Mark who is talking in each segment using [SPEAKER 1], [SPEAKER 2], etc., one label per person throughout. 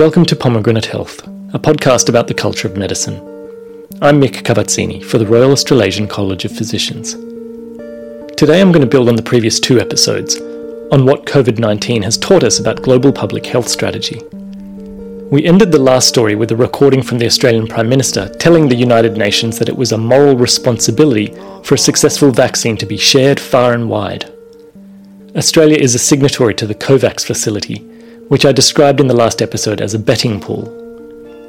[SPEAKER 1] Welcome to Pomegranate Health, a podcast about the culture of medicine. I'm Mick Cavazzini for the Royal Australasian College of Physicians. Today I'm going to build on the previous two episodes on what COVID 19 has taught us about global public health strategy. We ended the last story with a recording from the Australian Prime Minister telling the United Nations that it was a moral responsibility for a successful vaccine to be shared far and wide. Australia is a signatory to the COVAX facility, which I described in the last episode as a betting pool.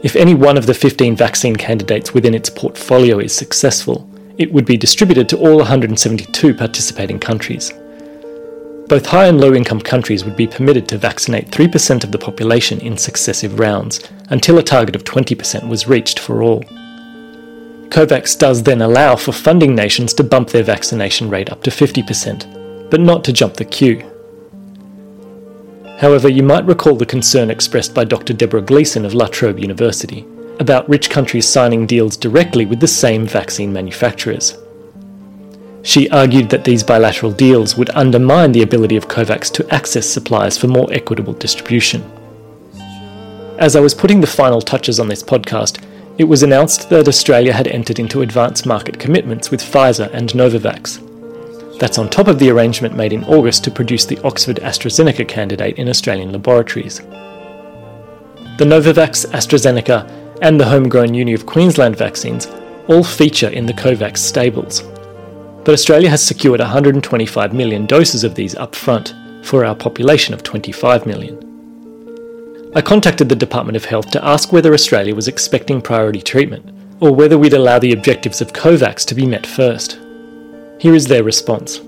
[SPEAKER 1] If any one of the 15 vaccine candidates within its portfolio is successful, it would be distributed to all 172 participating countries. Both high and low income countries would be permitted to vaccinate 3% of the population in successive rounds until a target of 20% was reached for all. COVAX does then allow for funding nations to bump their vaccination rate up to 50%, but not to jump the queue. However, you might recall the concern expressed by Dr. Deborah Gleeson of La Trobe University about rich countries signing deals directly with the same vaccine manufacturers. She argued that these bilateral deals would undermine the ability of COVAX to access supplies for more equitable distribution. As I was putting the final touches on this podcast, it was announced that Australia had entered into advance market commitments with Pfizer and Novavax. That's on top of the arrangement made in August to produce the Oxford AstraZeneca candidate in Australian laboratories. The Novavax, AstraZeneca, and the homegrown Uni of Queensland vaccines all feature in the COVAX stables. But Australia has secured 125 million doses of these up front for our population of 25 million. I contacted the Department of Health to ask whether Australia was expecting priority treatment, or whether we'd allow the objectives of COVAX to be met first. Here is their response.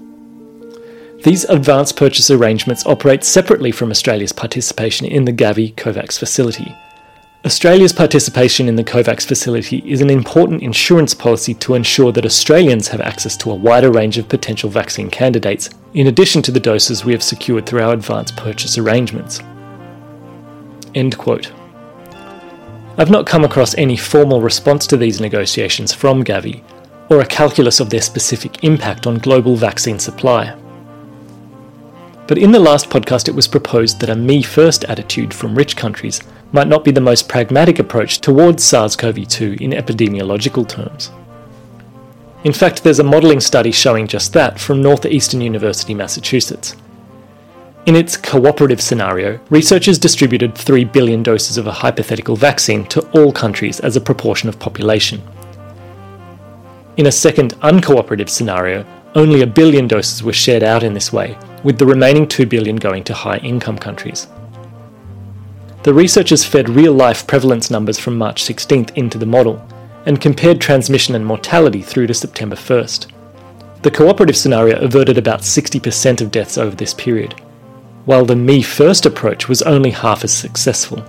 [SPEAKER 1] These advance purchase arrangements operate separately from Australia's participation in the Gavi COVAX facility. Australia's participation in the COVAX facility is an important insurance policy to ensure that Australians have access to a wider range of potential vaccine candidates, in addition to the doses we have secured through our advance purchase arrangements. End quote. I've not come across any formal response to these negotiations from Gavi, or a calculus of their specific impact on global vaccine supply. But in the last podcast, it was proposed that a me first attitude from rich countries might not be the most pragmatic approach towards SARS CoV 2 in epidemiological terms. In fact, there's a modelling study showing just that from Northeastern University, Massachusetts. In its cooperative scenario, researchers distributed 3 billion doses of a hypothetical vaccine to all countries as a proportion of population. In a second uncooperative scenario, only a billion doses were shared out in this way, with the remaining 2 billion going to high income countries. The researchers fed real life prevalence numbers from March 16th into the model and compared transmission and mortality through to September 1st. The cooperative scenario averted about 60% of deaths over this period, while the me first approach was only half as successful.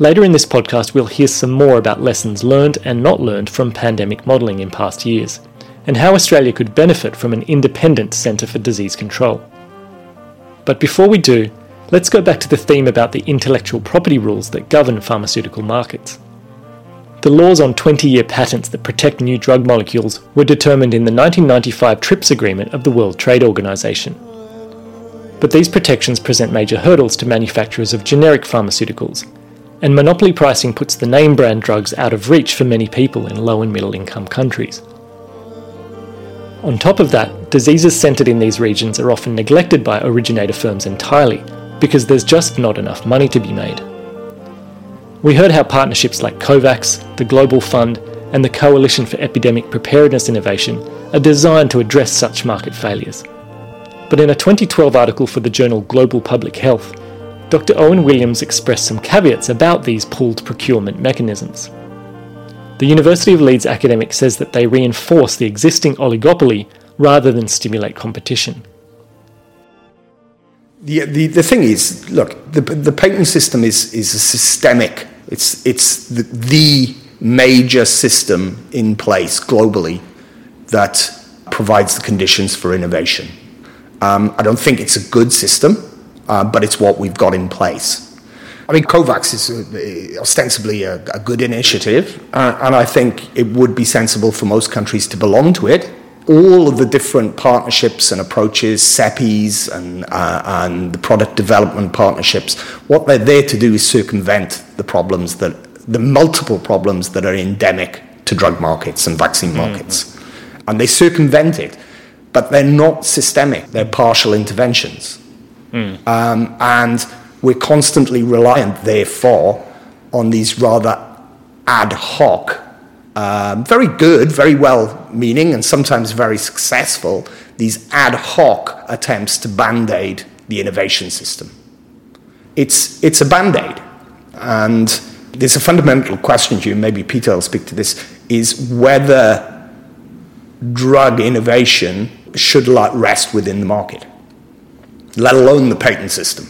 [SPEAKER 1] Later in this podcast, we'll hear some more about lessons learned and not learned from pandemic modelling in past years, and how Australia could benefit from an independent Centre for Disease Control. But before we do, let's go back to the theme about the intellectual property rules that govern pharmaceutical markets. The laws on 20 year patents that protect new drug molecules were determined in the 1995 TRIPS agreement of the World Trade Organization. But these protections present major hurdles to manufacturers of generic pharmaceuticals, and monopoly pricing puts the name brand drugs out of reach for many people in low and middle income countries. On top of that, diseases centred in these regions are often neglected by originator firms entirely because there's just not enough money to be made. We heard how partnerships like COVAX, the Global Fund, and the Coalition for Epidemic Preparedness Innovation are designed to address such market failures. But in a 2012 article for the journal Global Public Health, Dr. Owen Williams expressed some caveats about these pooled procurement mechanisms. The University of Leeds academic says that they reinforce the existing oligopoly rather than stimulate competition.
[SPEAKER 2] The, the, the thing is, look, the, the patent system is, is a systemic, it's, it's the, the major system in place globally that provides the conditions for innovation. Um, I don't think it's a good system uh, but it's what we've got in place. I mean, COVAX is uh, ostensibly a, a, good initiative, uh, and I think it would be sensible for most countries to belong to it all of the different partnerships and approaches, CEPIs and, uh, and the product development partnerships, what they're there to do is circumvent the problems that, the multiple problems that are endemic to drug markets and vaccine mm-hmm. markets. And they circumvent it, but they're not systemic, they're partial interventions. Mm. Um, and we're constantly reliant, therefore, on these rather ad hoc um, very good, very well meaning, and sometimes very successful, these ad hoc attempts to band aid the innovation system. It's, it's a band aid. And there's a fundamental question here, maybe Peter will speak to this, is whether drug innovation should rest within the market, let alone the patent system.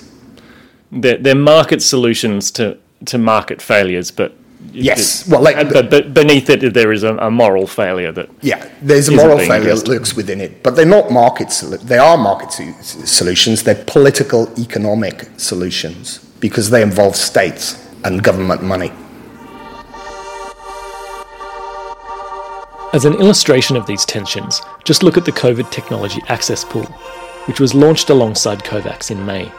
[SPEAKER 1] They're, they're market solutions to, to market failures, but
[SPEAKER 2] Yes, well, like,
[SPEAKER 1] but, but beneath it, there is a, a, moral failure that.
[SPEAKER 2] Yeah, there's a moral failure that lurks within it, but they're not market. They are market solutions. They're political, economic solutions because they involve states and government money.
[SPEAKER 1] As an illustration of these tensions, just look at the COVID Technology Access Pool, which was launched alongside COVAX in May.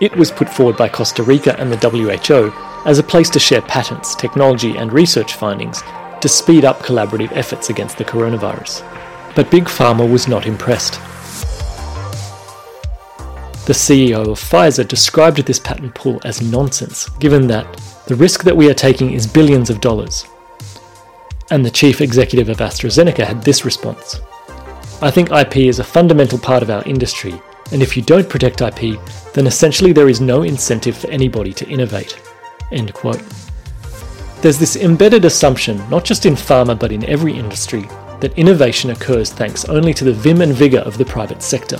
[SPEAKER 1] It was put forward by Costa Rica and the WHO as a place to share patents, technology, and research findings to speed up collaborative efforts against the coronavirus. But Big Pharma was not impressed. The CEO of Pfizer described this patent pool as nonsense, given that the risk that we are taking is billions of dollars. And the chief executive of AstraZeneca had this response I think IP is a fundamental part of our industry, and if you don't protect IP, then essentially there is no incentive for anybody to innovate. End quote. There's this embedded assumption, not just in pharma but in every industry, that innovation occurs thanks only to the vim and vigour of the private sector.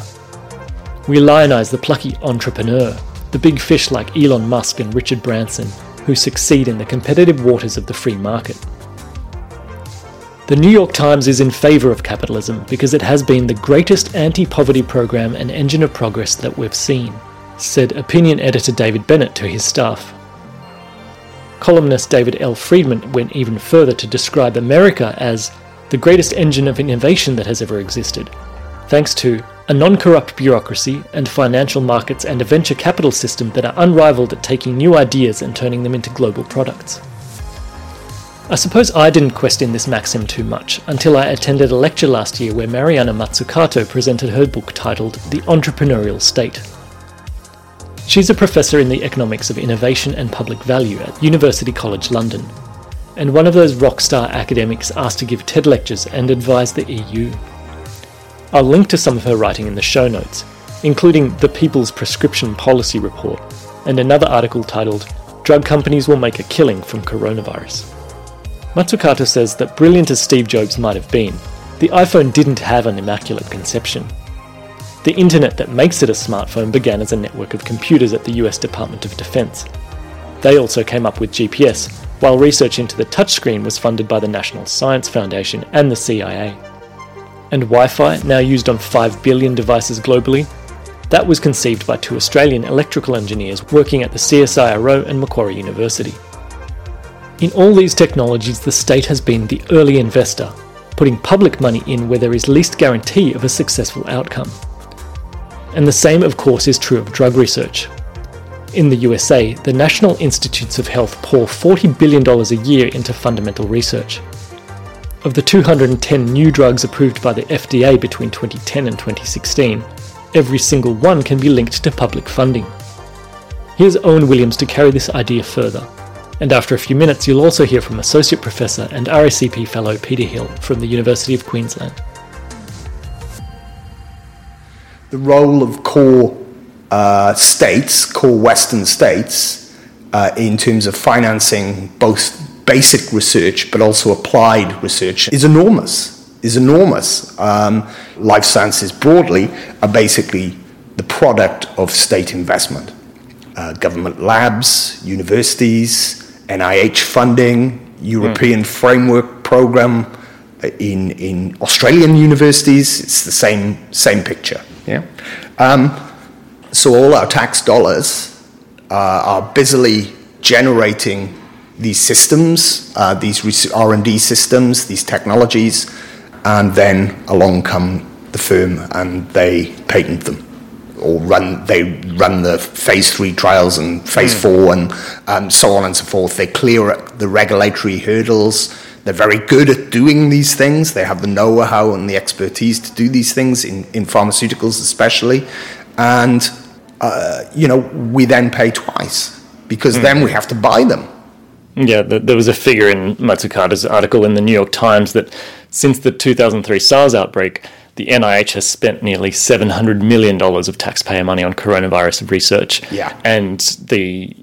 [SPEAKER 1] We lionize the plucky entrepreneur, the big fish like Elon Musk and Richard Branson, who succeed in the competitive waters of the free market. The New York Times is in favour of capitalism because it has been the greatest anti poverty program and engine of progress that we've seen, said opinion editor David Bennett to his staff. Columnist David L. Friedman went even further to describe America as the greatest engine of innovation that has ever existed, thanks to a non corrupt bureaucracy and financial markets and a venture capital system that are unrivaled at taking new ideas and turning them into global products. I suppose I didn't question this maxim too much until I attended a lecture last year where Mariana Mazzucato presented her book titled The Entrepreneurial State. She's a professor in the economics of innovation and public value at University College London, and one of those rock star academics asked to give TED lectures and advise the EU. I'll link to some of her writing in the show notes, including the People's Prescription Policy Report and another article titled Drug Companies Will Make a Killing from Coronavirus. Mazzucato says that brilliant as Steve Jobs might have been, the iPhone didn't have an immaculate conception. The internet that makes it a smartphone began as a network of computers at the US Department of Defense. They also came up with GPS, while research into the touchscreen was funded by the National Science Foundation and the CIA. And Wi Fi, now used on 5 billion devices globally, that was conceived by two Australian electrical engineers working at the CSIRO and Macquarie University. In all these technologies, the state has been the early investor, putting public money in where there is least guarantee of a successful outcome. And the same, of course, is true of drug research. In the USA, the National Institutes of Health pour $40 billion a year into fundamental research. Of the 210 new drugs approved by the FDA between 2010 and 2016, every single one can be linked to public funding. Here's Owen Williams to carry this idea further. And after a few minutes, you'll also hear from Associate Professor and RACP Fellow Peter Hill from the University of Queensland.
[SPEAKER 2] the role of core uh, states, core Western states, uh, in terms of financing both basic research but also applied research is enormous. Is enormous. Um, life sciences broadly are basically the product of state investment. Uh, government labs, universities, NIH funding, European mm. framework program uh, in, in Australian universities, it's the same, same picture. Yeah? Um, so all our tax dollars uh, are busily generating these systems, uh, these R&D systems, these technologies, and then along come the firm and they patent them or run they run the phase three trials and phase mm. four and um, so on and so forth. They clear the regulatory hurdles. They're very good at doing these things. They have the know-how and the expertise to do these things in, in pharmaceuticals, especially. And uh, you know, we then pay twice because mm. then we have to buy them.
[SPEAKER 3] Yeah, there was a figure in Mazzucato's article in the New York Times that since the 2003 SARS outbreak, the NIH has spent nearly $700 million of taxpayer money on coronavirus research.
[SPEAKER 2] Yeah.
[SPEAKER 3] And the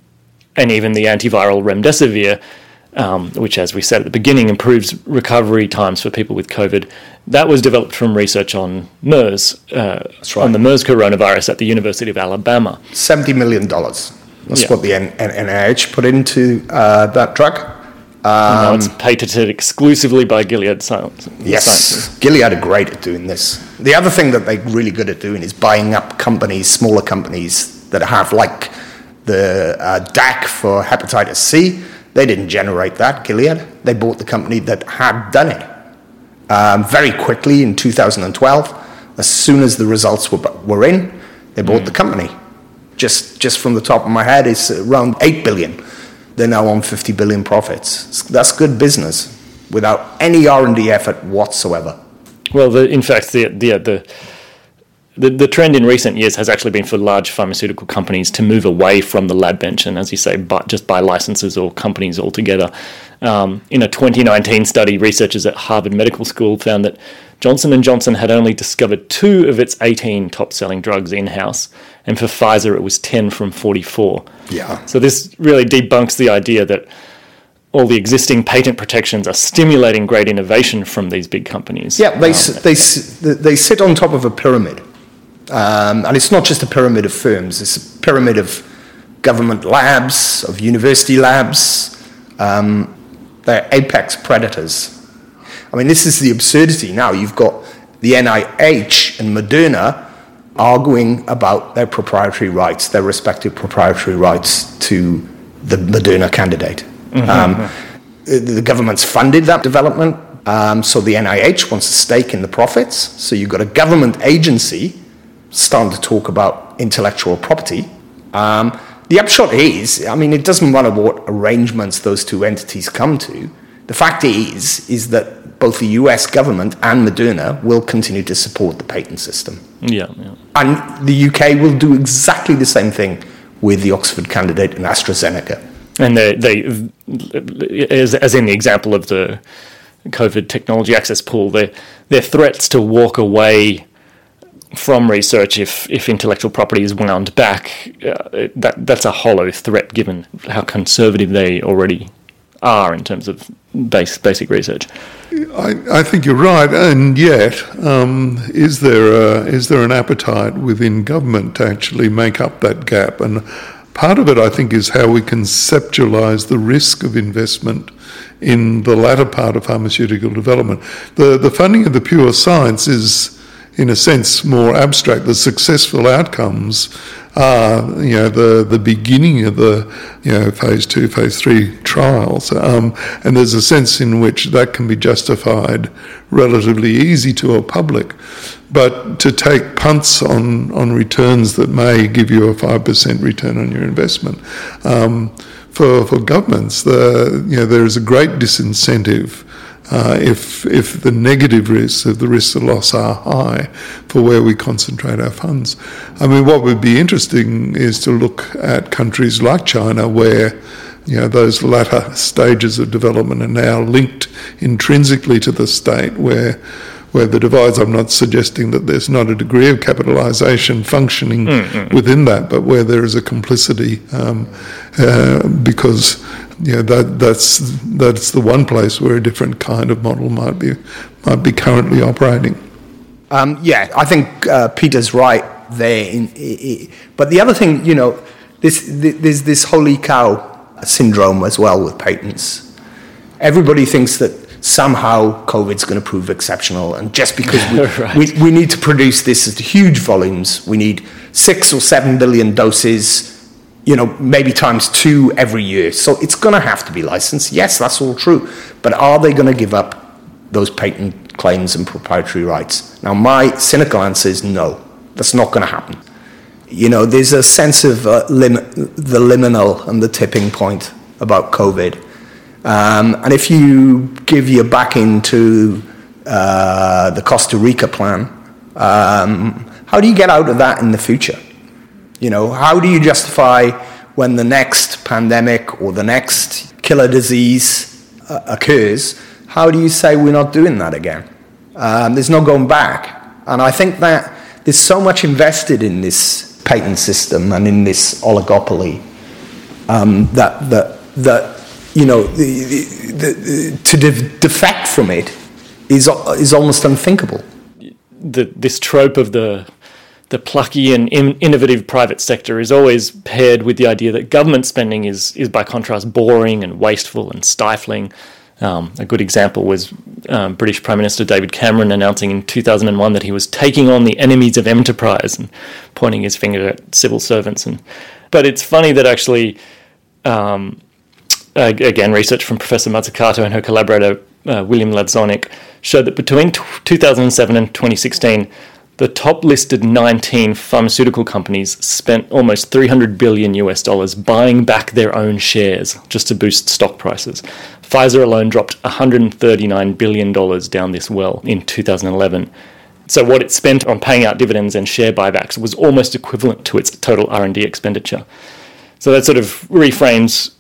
[SPEAKER 3] and even the antiviral remdesivir, um, which, as we said at the beginning, improves recovery times for people with COVID, that was developed from research on MERS, uh, right. on the MERS coronavirus at the University of Alabama.
[SPEAKER 2] $70 million. That's yeah. what the N- NIH put into uh, that drug.
[SPEAKER 3] Um, it's patented exclusively by Gilead Sciences.
[SPEAKER 2] Yes, Gilead are great at doing this. The other thing that they're really good at doing is buying up companies, smaller companies that have, like the uh, DAC for hepatitis C. They didn't generate that, Gilead. They bought the company that had done it. Um, very quickly in 2012, as soon as the results were, were in, they bought mm. the company. Just, just from the top of my head, it's around 8 billion they're now on 50 billion profits. That's good business without any R&D effort whatsoever.
[SPEAKER 3] Well, the, in fact, the, the, the, the, the trend in recent years has actually been for large pharmaceutical companies to move away from the lab bench and, as you say, buy, just buy licenses or companies altogether. Um, in a 2019 study, researchers at Harvard Medical School found that Johnson & Johnson had only discovered two of its 18 top-selling drugs in-house, and for Pfizer it was 10 from 44.
[SPEAKER 2] Yeah.
[SPEAKER 3] So this really debunks the idea that all the existing patent protections are stimulating great innovation from these big companies.
[SPEAKER 2] Yeah, they, um, they, they sit on top of a pyramid. Um, and it's not just a pyramid of firms, it's a pyramid of government labs, of university labs. Um, they're apex predators I mean, this is the absurdity now. You've got the NIH and Moderna arguing about their proprietary rights, their respective proprietary rights to the Moderna candidate. Mm-hmm. Um, the government's funded that development, um, so the NIH wants a stake in the profits. So you've got a government agency starting to talk about intellectual property. Um, the upshot is, I mean, it doesn't matter what arrangements those two entities come to. The fact is, is that both the US government and Moderna will continue to support the patent system.
[SPEAKER 3] Yeah, yeah.
[SPEAKER 2] And the UK will do exactly the same thing with the Oxford candidate and AstraZeneca.
[SPEAKER 3] And they, they as, as in the example of the COVID technology access pool, their, their threats to walk away from research if, if intellectual property is wound back, uh, that, that's a hollow threat given how conservative they already are in terms of base, basic research.
[SPEAKER 4] I, I think you're right, and yet, um, is there a, is there an appetite within government to actually make up that gap? And part of it, I think, is how we conceptualise the risk of investment in the latter part of pharmaceutical development. The the funding of the pure science is in a sense, more abstract. The successful outcomes are, you know, the, the beginning of the, you know, phase two, phase three trials. Um, and there's a sense in which that can be justified relatively easy to a public. But to take punts on, on returns that may give you a 5% return on your investment, um, for, for governments, the, you know, there is a great disincentive uh, if, if the negative risks of the risks of loss are high for where we concentrate our funds. I mean, what would be interesting is to look at countries like China where you know, those latter stages of development are now linked intrinsically to the state where where the divides, I'm not suggesting that there's not a degree of capitalisation functioning mm-hmm. within that, but where there is a complicity um, uh, because you know, that, that's, that's the one place where a different kind of model might be, might be currently operating.
[SPEAKER 2] Um, yeah, I think uh, Peter's right there. In, in, but the other thing, you know, this, there's this holy cow syndrome as well with patents. Everybody thinks that somehow COVID's going to prove exceptional. And just because we, right. we, we, need to produce this at huge volumes, we need six or seven billion doses, you know, maybe times two every year. So it's going to have to be licensed. Yes, that's all true. But are they going to give up those patent claims and proprietary rights. Now, my cynical answer is no, that's not going to happen. You know, there's a sense of uh, lim- the liminal and the tipping point about COVID. Um, and if you give your backing to uh, the Costa Rica plan, um, how do you get out of that in the future? You know, how do you justify when the next pandemic or the next killer disease uh, occurs? How do you say we're not doing that again? Um, there's no going back. And I think that there's so much invested in this patent system and in this oligopoly um, that, that, that, you know, the, the, the, to de- defect from it is, is almost unthinkable.
[SPEAKER 3] This trope of the the plucky and in- innovative private sector is always paired with the idea that government spending is is by contrast boring and wasteful and stifling. Um, a good example was um, British Prime Minister David Cameron announcing in 2001 that he was taking on the enemies of enterprise and pointing his finger at civil servants. And but it's funny that actually, um, again, research from Professor Mazzucato and her collaborator uh, William Lazonick showed that between t- 2007 and 2016, the top listed 19 pharmaceutical companies spent almost 300 billion US dollars buying back their own shares just to boost stock prices. Pfizer alone dropped 139 billion dollars down this well in 2011. So what it spent on paying out dividends and share buybacks was almost equivalent to its total R&D expenditure. So that sort of reframes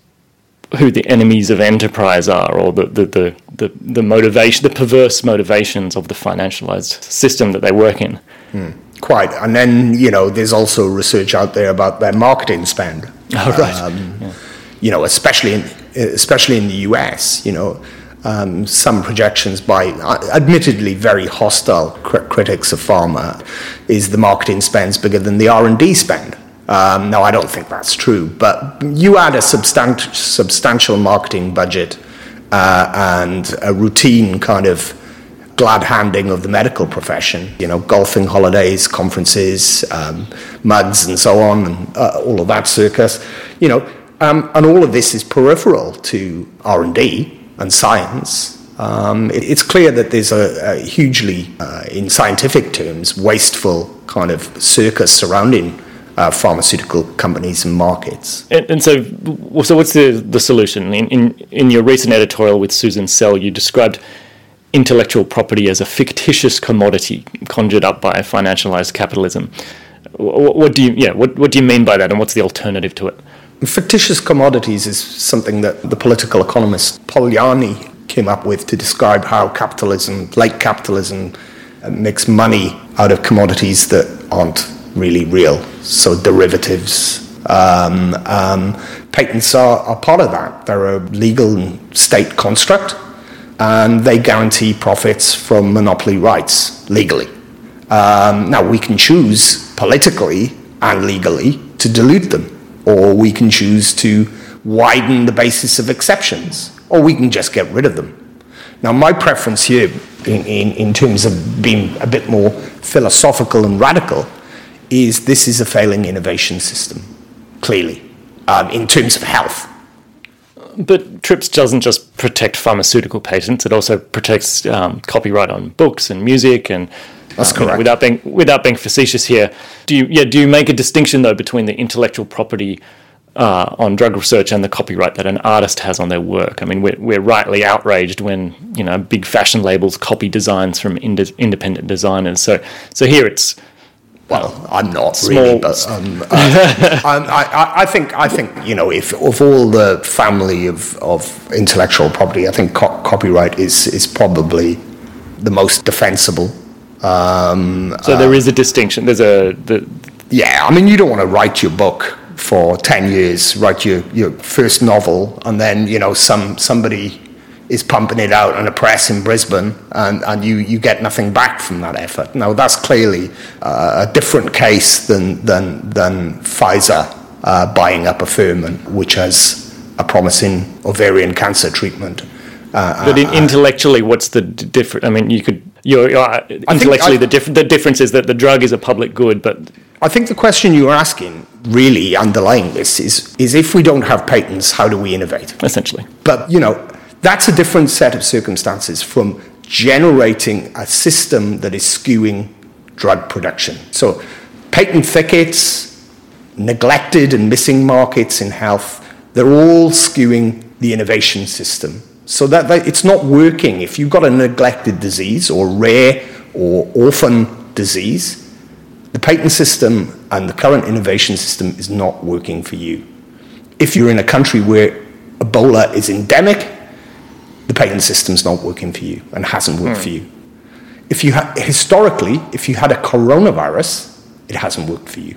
[SPEAKER 3] who the enemies of enterprise are, or the, the, the, the, the motivation, the perverse motivations of the financialized system that they work in.
[SPEAKER 2] Mm, quite. And then, you know, there's also research out there about their marketing spend.
[SPEAKER 3] Oh, right. Um,
[SPEAKER 2] yeah. You know, especially in, especially in the US, you know, um, some projections by uh, admittedly very hostile cr- critics of pharma is the marketing spends bigger than the R&D spend. Um, no, I don't think that's true. But you add a substan- substantial marketing budget uh, and a routine kind of glad handing of the medical profession, you know, golfing holidays, conferences, um, mugs, and so on, and uh, all of that circus, you know, um, and all of this is peripheral to R and D and science. Um, it, it's clear that there's a, a hugely, uh, in scientific terms, wasteful kind of circus surrounding uh, pharmaceutical companies and markets.
[SPEAKER 3] And, and, so, so what's the, the solution? In, in, in your recent editorial with Susan Sell, you described intellectual property as a fictitious commodity conjured up by financialized capitalism. What, what do you, yeah, what, what do you mean by that, and what's the alternative to it?
[SPEAKER 2] Fictitious commodities is something that the political economist Polanyi came up with to describe how capitalism, like capitalism, makes money out of commodities that aren't really real. So derivatives, um, um, patents are, are, part of that. They're a legal state construct, and they guarantee profits from monopoly rights legally. Um, now we can choose politically and legally to dilute them, or we can choose to widen the basis of exceptions, or we can just get rid of them. Now, my preference here, in, in, in terms of being a bit more philosophical and radical, is this is a failing innovation system, clearly, um, in terms of health.
[SPEAKER 3] But TRIPS doesn't just protect pharmaceutical patents; it also protects um, copyright on books and music and.
[SPEAKER 2] That's correct. You
[SPEAKER 3] without being without being facetious here, do you yeah do you make a distinction though between the intellectual property uh, on drug research and the copyright that an artist has on their work. I mean, we're, we're rightly outraged when you know big fashion labels copy designs from ind- independent designers. So so here it's
[SPEAKER 2] well, I'm not Small. really, but um, uh, I, I, think I think you know if of all the family of, of intellectual property, I think co- copyright is is probably the most defensible. Um,
[SPEAKER 3] so there uh, is a distinction. There's a the,
[SPEAKER 2] yeah. I mean, you don't want to write your book for ten years, write your your first novel, and then you know some somebody is pumping it out on the press in Brisbane, and, and you, you get nothing back from that effort. Now, that's clearly uh, a different case than, than, than Pfizer uh, buying up a firm which has a promising ovarian cancer treatment.
[SPEAKER 3] Uh, but in, uh, intellectually, what's the difference? I mean, you could. You're, you're intellectually, I, the, diff- the difference is that the drug is a public good, but
[SPEAKER 2] I think the question you're asking, really underlying this, is is if we don't have patents, how do we innovate?
[SPEAKER 3] Essentially.
[SPEAKER 2] But you know, that's a different set of circumstances from generating a system that is skewing drug production. So, patent thickets, neglected and missing markets in health, they're all skewing the innovation system. So that, that it's not working. If you've got a neglected disease or rare or orphan disease, the patent system and the current innovation system is not working for you. If you're in a country where Ebola is endemic, the patent system's not working for you and hasn't worked mm. for you. If you ha- historically, if you had a coronavirus, it hasn't worked for you,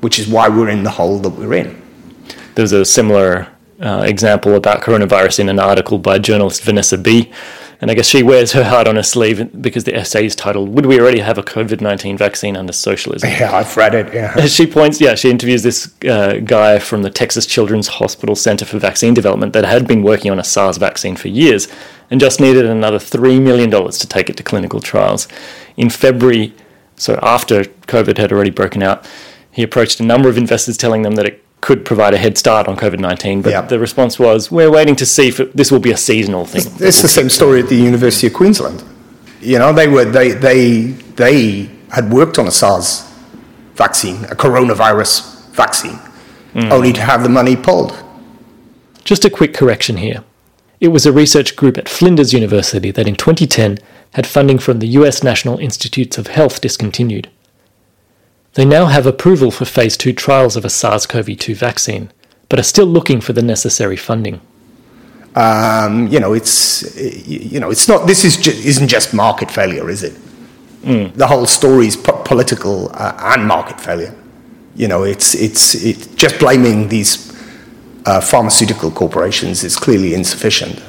[SPEAKER 2] which is why we're in the hole that we're in.
[SPEAKER 3] There's a similar uh, example about coronavirus in an article by journalist Vanessa Bee. And I guess she wears her heart on her sleeve because the essay is titled "Would we already have a COVID nineteen vaccine under socialism?"
[SPEAKER 2] Yeah, I've read it. Yeah.
[SPEAKER 3] She points, yeah, she interviews this uh, guy from the Texas Children's Hospital Center for Vaccine Development that had been working on a SARS vaccine for years and just needed another three million dollars to take it to clinical trials. In February, so after COVID had already broken out, he approached a number of investors, telling them that it could provide a head start on COVID 19. But yeah. the response was, we're waiting to see if this will be a seasonal thing.
[SPEAKER 2] It's, it's the same story at the University of Queensland. You know, they, were, they, they, they had worked on a SARS vaccine, a coronavirus vaccine, mm. only to have the money pulled.
[SPEAKER 3] Just a quick correction here. It was a research group at Flinders University that in 2010 had funding from the US National Institutes of Health discontinued. They now have approval for phase 2 trials of a SARS CoV 2 vaccine, but are still looking for the necessary funding.
[SPEAKER 2] Um, you know, it's you know, it's not. This is ju- isn't just market failure, is it? Mm. The whole story is po- political uh, and market failure. You know, it's it's it's just blaming these uh, pharmaceutical corporations is clearly insufficient.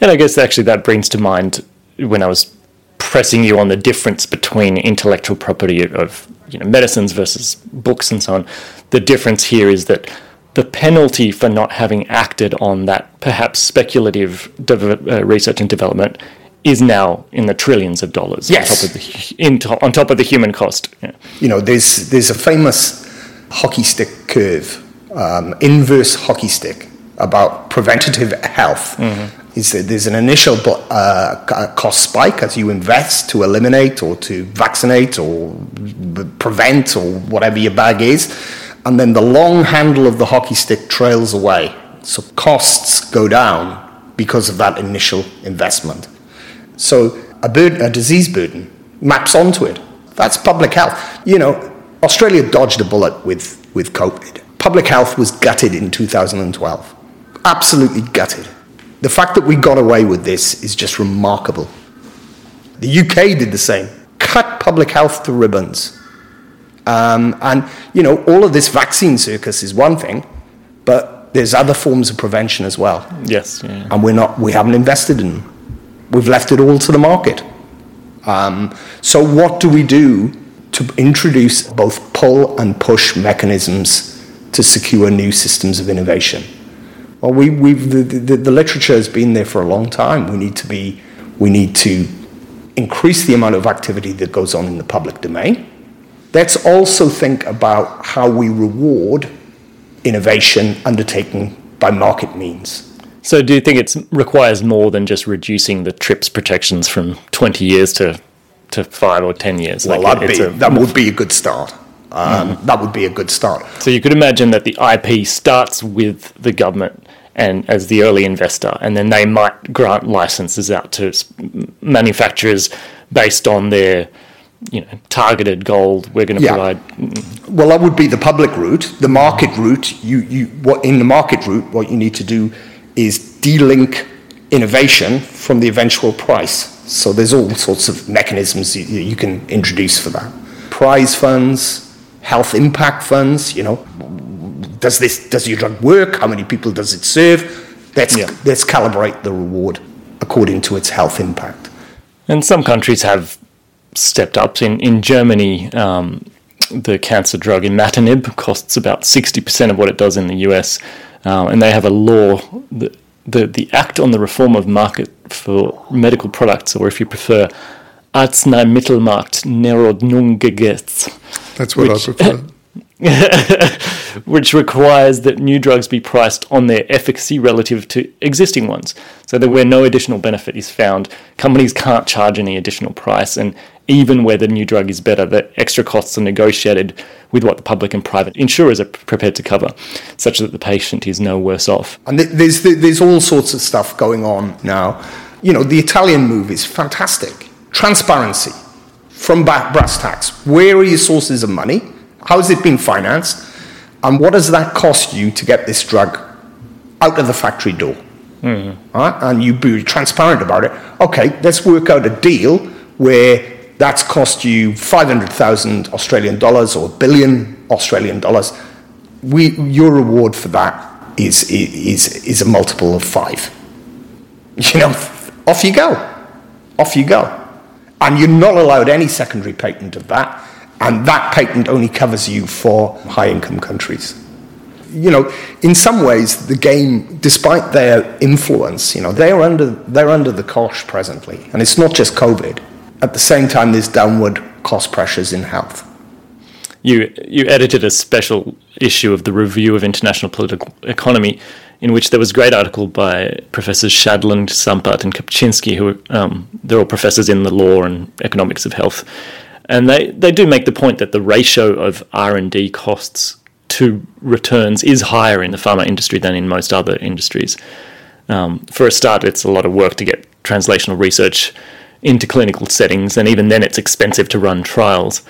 [SPEAKER 3] And I guess actually that brings to mind when I was pressing you on the difference between intellectual property of you know medicines versus books and so on. The difference here is that the penalty for not having acted on that perhaps speculative uh, research and development is now in the trillions of dollars
[SPEAKER 2] yes.
[SPEAKER 3] on, top of the, to, on top of the human cost. Yeah.
[SPEAKER 2] You know, there's, there's a famous hockey stick curve, um, inverse hockey stick, about preventative health. Mm-hmm is there's an initial uh, cost spike as you invest to eliminate or to vaccinate or prevent or whatever your bag is, and then the long handle of the hockey stick trails away. So costs go down because of that initial investment. So a, burden, a disease burden maps onto it. That's public health. You know, Australia dodged a bullet with, with COVID. Public health was gutted in 2012. Absolutely gutted the fact that we got away with this is just remarkable. The UK did the same, cut public health to ribbons. Um, and, you know, all of this vaccine circus is one thing, but there's other forms of prevention as well.
[SPEAKER 3] Yes. Yeah.
[SPEAKER 2] And we're not, we haven't invested in them. We've left it all to the market. Um, so, what do we do to introduce both pull and push mechanisms to secure new systems of innovation? Well, we, we've, the, the, the literature has been there for a long time. We need to be, we need to increase the amount of activity that goes on in the public domain. Let's also think about how we reward innovation undertaken by market means.
[SPEAKER 3] So, do you think it requires more than just reducing the TRIPS protections from 20 years to, to five or 10 years?
[SPEAKER 2] Well, like be, a, that would be a good start. Um, mm. That would be a good start.
[SPEAKER 3] So, you could imagine that the IP starts with the government and as the early investor, and then they might grant licenses out to manufacturers based on their you know targeted goal we're going to yeah. provide
[SPEAKER 2] well that would be the public route the market route you you what in the market route what you need to do is delink innovation from the eventual price so there's all sorts of mechanisms you, you can introduce for that prize funds health impact funds you know does this does your drug work? How many people does it serve? Let's yeah. let's calibrate the reward according to its health impact.
[SPEAKER 3] And some countries have stepped up. In in Germany, um, the cancer drug imatinib costs about sixty percent of what it does in the US, uh, and they have a law that the the Act on the Reform of Market for Medical Products, or if you prefer, Arzneimittelmarkt Neuordnungsgesetz.
[SPEAKER 4] That's what which, I prefer.
[SPEAKER 3] which requires that new drugs be priced on their efficacy relative to existing ones. So that where no additional benefit is found, companies can't charge any additional price, and even where the new drug is better, the extra costs are negotiated with what the public and private insurers are prepared to cover, such that the patient is no worse off.
[SPEAKER 2] And there's there's all sorts of stuff going on now. You know, the Italian move is fantastic. Transparency from brass tacks. Where are your sources of money? How has it been financed? And what does that cost you to get this drug out of the factory door? Mm. Right? And you be transparent about it. Okay, let's work out a deal where that's cost you 500,000 Australian dollars or a billion Australian dollars. We, your reward for that is, is, is a multiple of five. You know, off you go. Off you go. And you're not allowed any secondary patent of that and that patent only covers you for high income countries. You know, in some ways, the game, despite their influence, you know, they're under, they're under the cosh presently. And it's not just COVID. At the same time, there's downward cost pressures in health.
[SPEAKER 3] You, you edited a special issue of the Review of International Political Economy in which there was a great article by Professors Shadlen, Sampat, and Kapczynski, who um, they're all professors in the law and economics of health and they, they do make the point that the ratio of R&D costs to returns is higher in the pharma industry than in most other industries. Um, for a start, it's a lot of work to get translational research into clinical settings, and even then, it's expensive to run trials.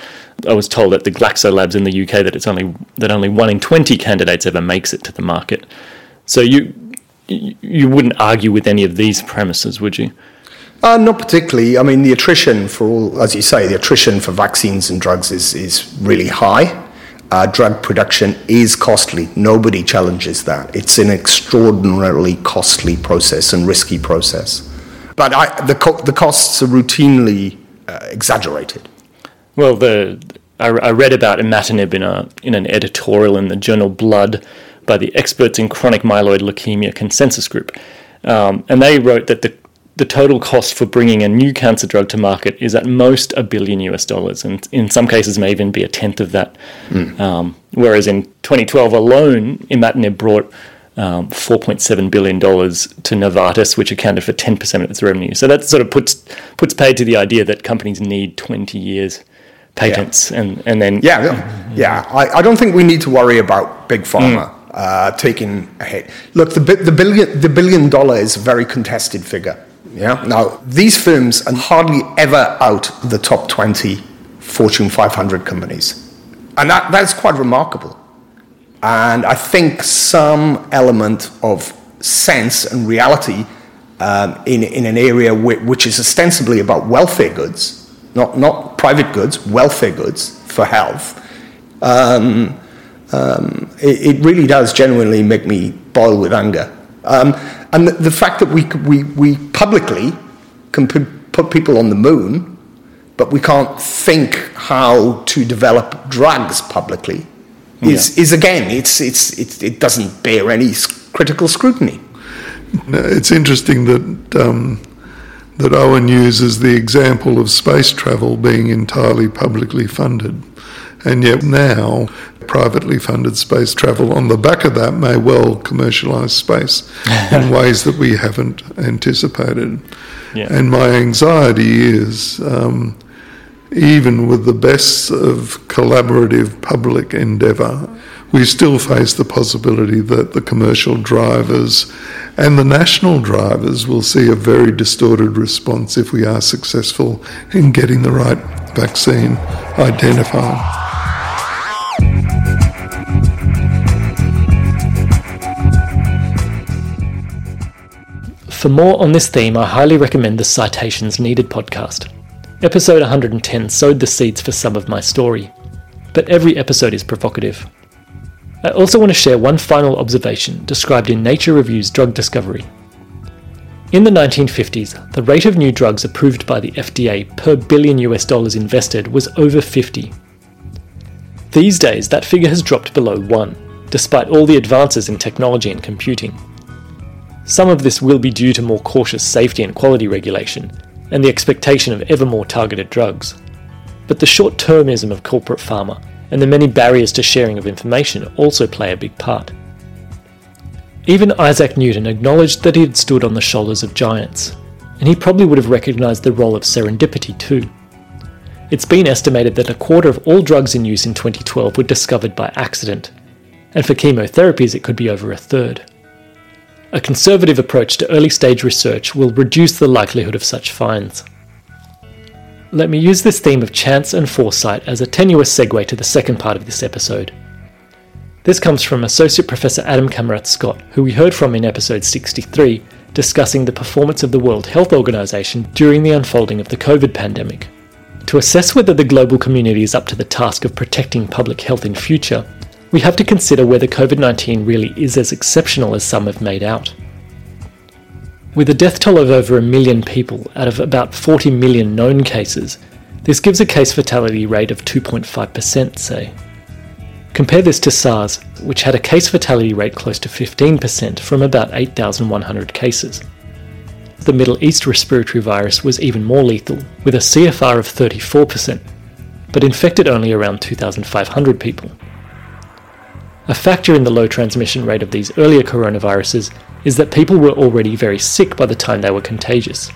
[SPEAKER 3] I was told at the Glaxo labs in the UK that it's only that only one in twenty candidates ever makes it to the market. So you you wouldn't argue with any of these premises, would you?
[SPEAKER 2] Uh, not particularly. I mean, the attrition for all, as you say, the attrition for vaccines and drugs is, is really high. Uh, drug production is costly. Nobody challenges that. It's an extraordinarily costly process and risky process. But I, the, co- the costs are routinely uh, exaggerated.
[SPEAKER 3] Well, the, I, I read about imatinib in, a, in an editorial in the journal Blood by the experts in chronic myeloid leukemia consensus group. Um, and they wrote that the the total cost for bringing a new cancer drug to market is at most a billion US dollars, and in some cases may even be a tenth of that. Mm. Um, whereas in 2012 alone, imatinib brought um, 4.7 billion dollars to Novartis, which accounted for 10% of its revenue. So that sort of puts puts paid to the idea that companies need 20 years patents, yeah. and and then
[SPEAKER 2] yeah, yeah. I, I don't think we need to worry about big pharma. Mm. Uh, taking a hit. Look, the, the billion the billion dollar is a very contested figure. Yeah. Now, these firms are hardly ever out the top 20 Fortune 500 companies. And that, that's quite remarkable. And I think some element of sense and reality um, in, in an area which is ostensibly about welfare goods, not, not private goods, welfare goods for health, um, um, it, it, really does genuinely make me boil with anger. Um, and the, the, fact that we, we, we publicly can put people on the moon, but we can't think how to develop drugs publicly, is, yeah. is again, it's, it's, it, it doesn't bear any critical scrutiny.
[SPEAKER 4] It's interesting that, um, that Owen uses the example of space travel being entirely publicly funded. And yet now, privately funded space travel on the back of that may well commercialise space in ways that we haven't anticipated. Yeah. And my anxiety is um, even with the best of collaborative public endeavour, we still face the possibility that the commercial drivers and the national drivers will see a very distorted response if we are successful in getting the right vaccine identified.
[SPEAKER 3] For more on this theme, I highly recommend the Citations Needed podcast. Episode 110 sowed the seeds for some of my story, but every episode is provocative. I also want to share one final observation described in Nature Reviews Drug Discovery. In the 1950s, the rate of new drugs approved by the FDA per billion US dollars invested was over 50. These days, that figure has dropped below 1, despite all the advances in technology and computing. Some of this will be due to more cautious safety and quality regulation, and the expectation of ever more targeted drugs. But the short termism of corporate pharma
[SPEAKER 1] and the many barriers to sharing of information also play a big part. Even Isaac Newton acknowledged that he had stood on the shoulders of giants, and he probably would have recognised the role of serendipity too. It's been estimated that a quarter of all drugs in use in 2012 were discovered by accident, and for chemotherapies it could be over a third. A conservative approach to early stage research will reduce the likelihood of such finds. Let me use this theme of chance and foresight as a tenuous segue to the second part of this episode. This comes from Associate Professor Adam Kamradt-Scott, who we heard from in episode 63, discussing the performance of the World Health Organization during the unfolding of the COVID pandemic. To assess whether the global community is up to the task of protecting public health in future, we have to consider whether COVID 19 really is as exceptional as some have made out. With a death toll of over a million people out of about 40 million known cases, this gives a case fatality rate of 2.5%, say. Compare this to SARS, which had a case fatality rate close to 15% from about 8,100 cases. The Middle East respiratory virus was even more lethal, with a CFR of 34%, but infected only around 2,500 people. A factor in the low transmission rate of these earlier coronaviruses is that people were already very sick by the time they were contagious.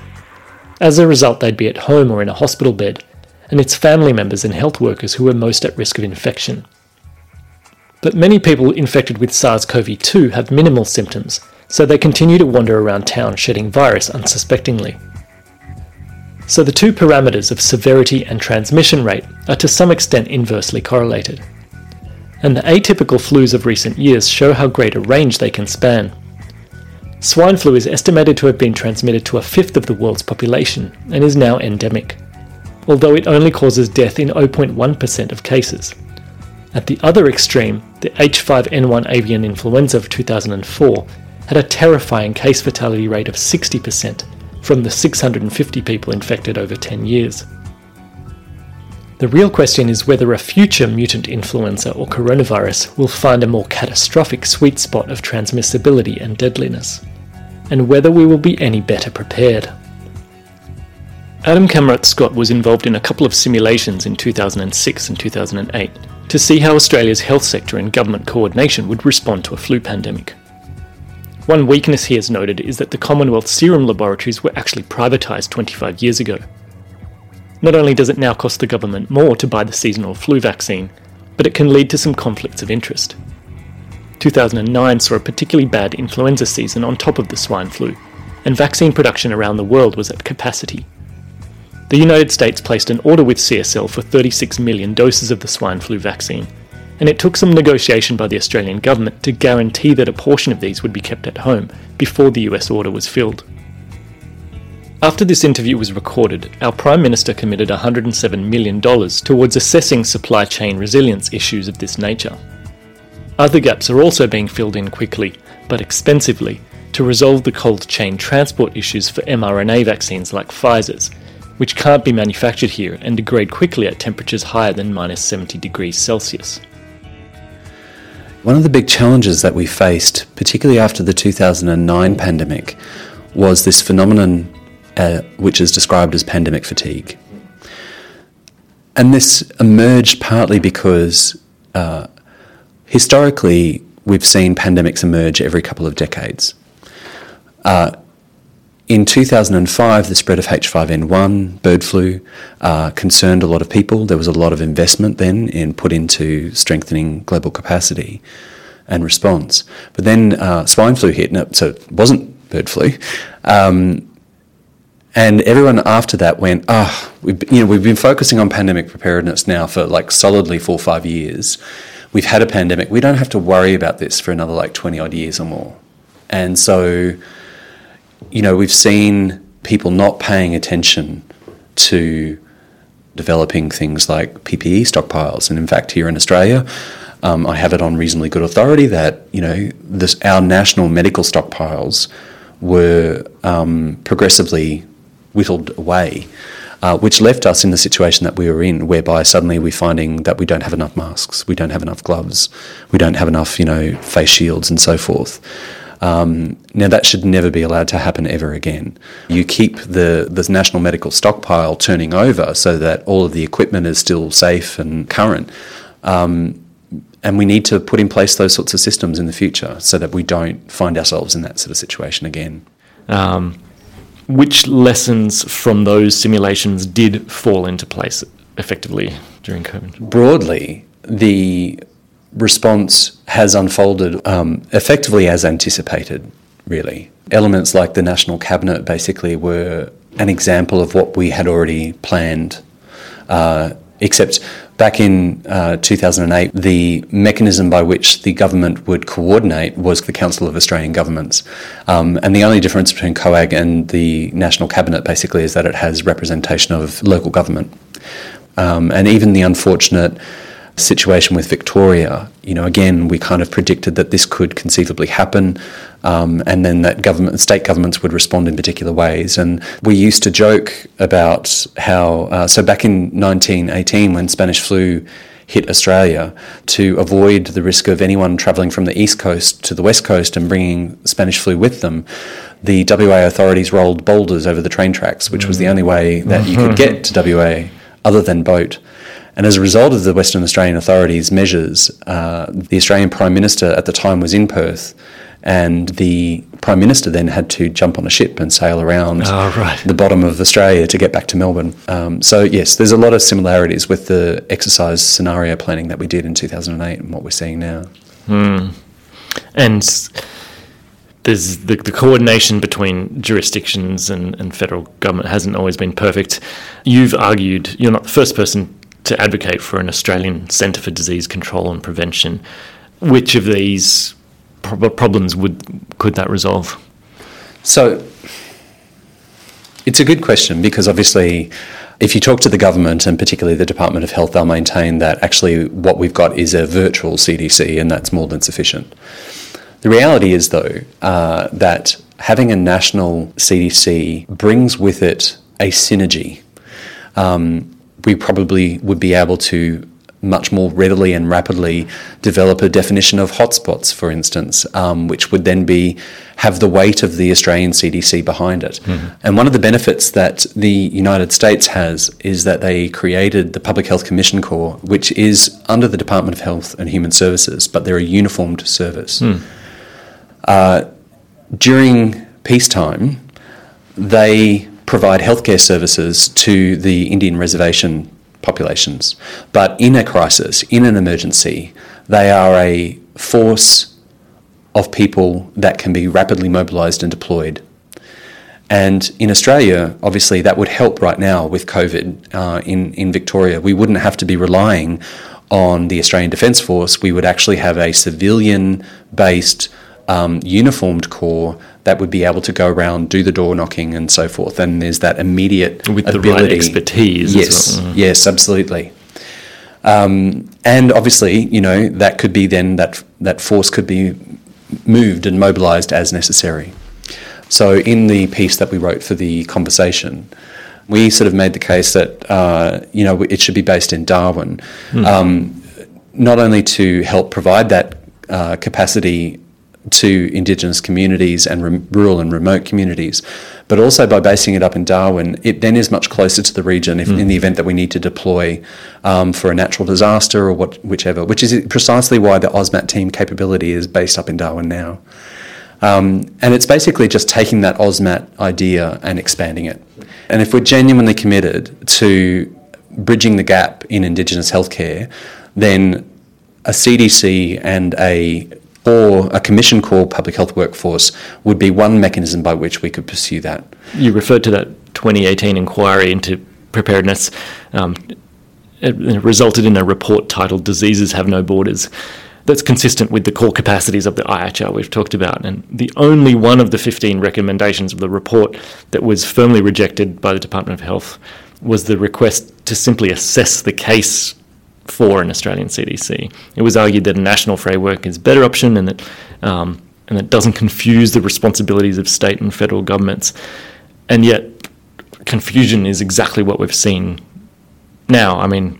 [SPEAKER 1] As a result, they'd be at home or in a hospital bed, and it's family members and health workers who were most at risk of infection. But many people infected with SARS CoV 2 have minimal symptoms, so they continue to wander around town shedding virus unsuspectingly. So the two parameters of severity and transmission rate are to some extent inversely correlated. And the atypical flus of recent years show how great a range they can span. Swine flu is estimated to have been transmitted to a fifth of the world's population and is now endemic, although it only causes death in 0.1% of cases. At the other extreme, the H5N1 avian influenza of 2004 had a terrifying case fatality rate of 60% from the 650 people infected over 10 years. The real question is whether a future mutant influenza or coronavirus will find a more catastrophic sweet spot of transmissibility and deadliness, and whether we will be any better prepared. Adam Kamradt-Scott was involved in a couple of simulations in 2006 and 2008 to see how Australia's health sector and government coordination would respond to a flu pandemic. One weakness he has noted is that the Commonwealth serum laboratories were actually privatised 25 years ago. Not only does it now cost the government more to buy the seasonal flu vaccine, but it can lead to some conflicts of interest. 2009 saw a particularly bad influenza season on top of the swine flu, and vaccine production around the world was at capacity. The United States placed an order with CSL for 36 million doses of the swine flu vaccine, and it took some negotiation by the Australian government to guarantee that a portion of these would be kept at home before the US order was filled. After this interview was recorded, our Prime Minister committed $107 million towards assessing supply chain resilience issues of this nature. Other gaps are also being filled in quickly, but expensively, to resolve the cold chain transport issues for mRNA vaccines like Pfizer's, which can't be manufactured here and degrade quickly at temperatures higher than minus 70 degrees Celsius.
[SPEAKER 5] One of the big challenges that we faced, particularly after the 2009 pandemic, was this phenomenon uh, which is described as pandemic fatigue. And this emerged partly because uh, historically we've seen pandemics emerge every couple of decades. Uh, in 2005, the spread of H5N1, bird flu, uh, concerned a lot of people. There was a lot of investment then in put into strengthening global capacity and response. But then uh, swine flu hit, so it wasn't bird flu. Um, and everyone after that went, ah, oh, you know, we've been focusing on pandemic preparedness now for like solidly four or five years. We've had a pandemic. We don't have to worry about this for another like 20 odd years or more. And so you know, we've seen people not paying attention to developing things like PPE stockpiles. And in fact, here in Australia, um, I have it on reasonably good authority that you know this, our national medical stockpiles were um, progressively whittled away, uh, which left us in the situation that we were in, whereby suddenly we're finding that we don't have enough masks, we don't have enough gloves, we don't have enough you know face shields and so forth. Um, now, that should never be allowed to happen ever again. You keep the, the national medical stockpile turning over so that all of the equipment is still safe and current. Um, and we need to put in place those sorts of systems in the future so that we don't find ourselves in that sort of situation again.
[SPEAKER 3] Um, which lessons from those simulations did fall into place effectively during COVID?
[SPEAKER 5] Broadly, the response has unfolded um, effectively as anticipated, really. Elements like the National Cabinet basically were an example of what we had already planned, uh, except back in uh, 2008, the mechanism by which the government would coordinate was the Council of Australian Governments. Um, and the only difference between COAG and the National Cabinet basically is that it has representation of local government. Um, and even the unfortunate situation with Victoria, you know, again, we kind of predicted that this could conceivably happen, um, and then that government, state governments would respond in particular ways. And we used to joke about how, uh, so back in 1918, when Spanish flu hit Australia, to avoid the risk of anyone travelling from the east coast to the west coast and bringing Spanish flu with them, the WA authorities rolled boulders over the train tracks, which was the only way that you could get to WA other than boat. And as a result of the Western Australian authorities' measures, uh, the Australian Prime Minister at the time was in Perth, and the Prime Minister then had to jump on a ship and sail around
[SPEAKER 3] oh, right.
[SPEAKER 5] the bottom of Australia to get back to Melbourne. Um, so, yes, there's a lot of similarities with the exercise scenario planning that we did in 2008 and what we're seeing now.
[SPEAKER 3] Hmm. And there's the, the coordination between jurisdictions and, and federal government hasn't always been perfect. You've argued, you're not the first person to advocate for an Australian Centre for Disease Control and Prevention. Which of these problems would could that resolve?
[SPEAKER 5] So it's a good question because obviously if you talk to the government and particularly the Department of Health, they'll maintain that actually what we've got is a virtual CDC and that's more than sufficient. The reality is, though, uh, that having a national CDC brings with it a synergy. Um, we probably would be able to much more readily and rapidly develop a definition of hotspots, for instance, um, which would then be have the weight of the Australian CDC behind it. Mm-hmm. And one of the benefits that the United States has is that they created the Public Health Commission Corps, which is under the Department of Health and Human Services, but they're a uniformed service. Mm. Uh, during peacetime, they provide healthcare services to the Indian reservation populations. But in a crisis, in an emergency, they are a force of people that can be rapidly mobilised and deployed. And in Australia, obviously, that would help right now with COVID uh, in, in Victoria. We wouldn't have to be relying on the Australian Defence Force. We would actually have a civilian based um, uniformed corps that would be able to go around, do the door knocking, and so forth. And there's that immediate
[SPEAKER 3] with
[SPEAKER 5] ability.
[SPEAKER 3] the right expertise.
[SPEAKER 5] Yes,
[SPEAKER 3] well. mm.
[SPEAKER 5] yes, absolutely. Um, and obviously, you know, that could be then that that force could be moved and mobilised as necessary. So, in the piece that we wrote for the conversation, we sort of made the case that uh, you know it should be based in Darwin, mm. um, not only to help provide that uh, capacity to Indigenous communities and re- rural and remote communities. But also by basing it up in Darwin, it then is much closer to the region if, mm. in the event that we need to deploy um, for a natural disaster or what, whichever, which is precisely why the AUSMAT team capability is based up in Darwin now. Um, and it's basically just taking that AUSMAT idea and expanding it. And if we're genuinely committed to bridging the gap in Indigenous healthcare, then a CDC and a or a commission called public health workforce would be one mechanism by which we could pursue that.
[SPEAKER 3] You referred to that 2018 inquiry into preparedness. Um, it resulted in a report titled Diseases Have No Borders. That's consistent with the core capacities of the IHR we've talked about. And the only one of the 15 recommendations of the report that was firmly rejected by the Department of Health was the request to simply assess the case for an Australian CDC. It was argued that a national framework is a better option and that um, and that doesn't confuse the responsibilities of state and federal governments. And yet, confusion is exactly what we've seen now. I mean,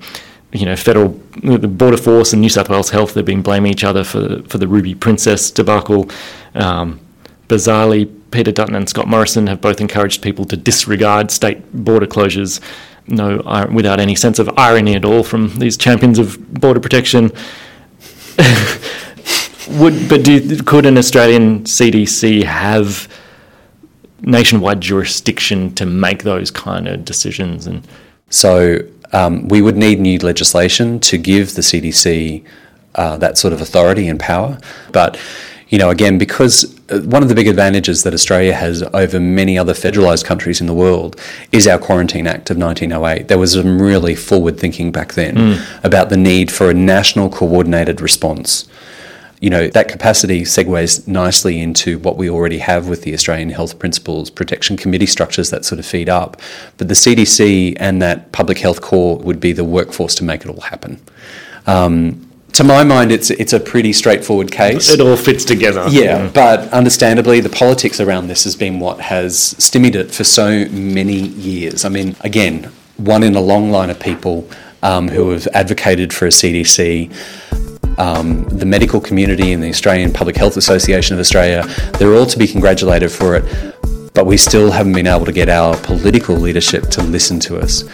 [SPEAKER 3] you know, federal the Border Force and New South Wales Health they've been blaming each other for for the Ruby Princess debacle. Um, bizarrely, Peter Dutton and Scott Morrison have both encouraged people to disregard state border closures
[SPEAKER 1] no, without any sense of irony at all from these champions of border protection. Would but do, could an Australian CDC have nationwide jurisdiction to make those kind of decisions? And
[SPEAKER 5] so um, we would need new legislation to give the CDC uh, that sort of authority and power, but you know, again, because uh, one of the big advantages that Australia has over many other federalised countries in the world is our Quarantine Act of 1908. There was some really forward thinking back then mm. about the need for a national coordinated response. You know, that capacity segues nicely into what we already have with the Australian Health Principles Protection Committee structures that sort of feed up. But the CDC and that public health corps would be the workforce to make it all happen. Um, to my mind, it's it's a pretty straightforward case.
[SPEAKER 1] It all fits together.
[SPEAKER 5] Yeah, but understandably, the politics around this has been what has stymied it for so many years. I mean, again, one in a long line of people um, who have advocated for a CDC. Um, the medical community and the Australian Public Health Association of Australia, they're all to be congratulated for it, but we still haven't been able to get our political leadership to listen to us.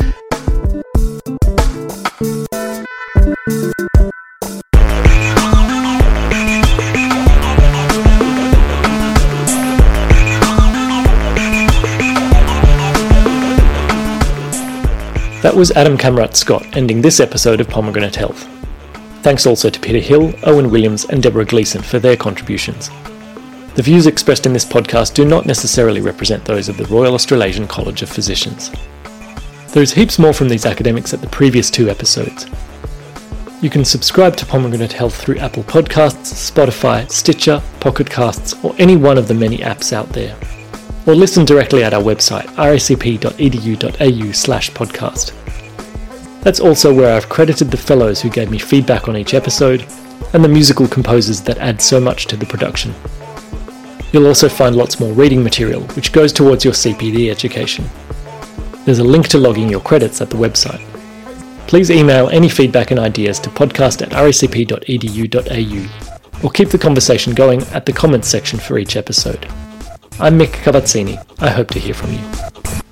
[SPEAKER 1] That was Adam Kamradt Scott ending this episode of Pomegranate Health. Thanks also to Peter Hill, Owen Williams, and Deborah Gleeson for their contributions. The views expressed in this podcast do not necessarily represent those of the Royal Australasian College of Physicians. There's heaps more from these academics at the previous two episodes. You can subscribe to Pomegranate Health through Apple Podcasts, Spotify, Stitcher, Pocket Casts, or any one of the many apps out there or listen directly at our website, racp.edu.au slash podcast. That's also where I've credited the fellows who gave me feedback on each episode, and the musical composers that add so much to the production. You'll also find lots more reading material, which goes towards your CPD education. There's a link to logging your credits at the website. Please email any feedback and ideas to podcast at racp.edu.au, or keep the conversation going at the comments section for each episode. I'm Mic Cavazzini. I hope to hear from you.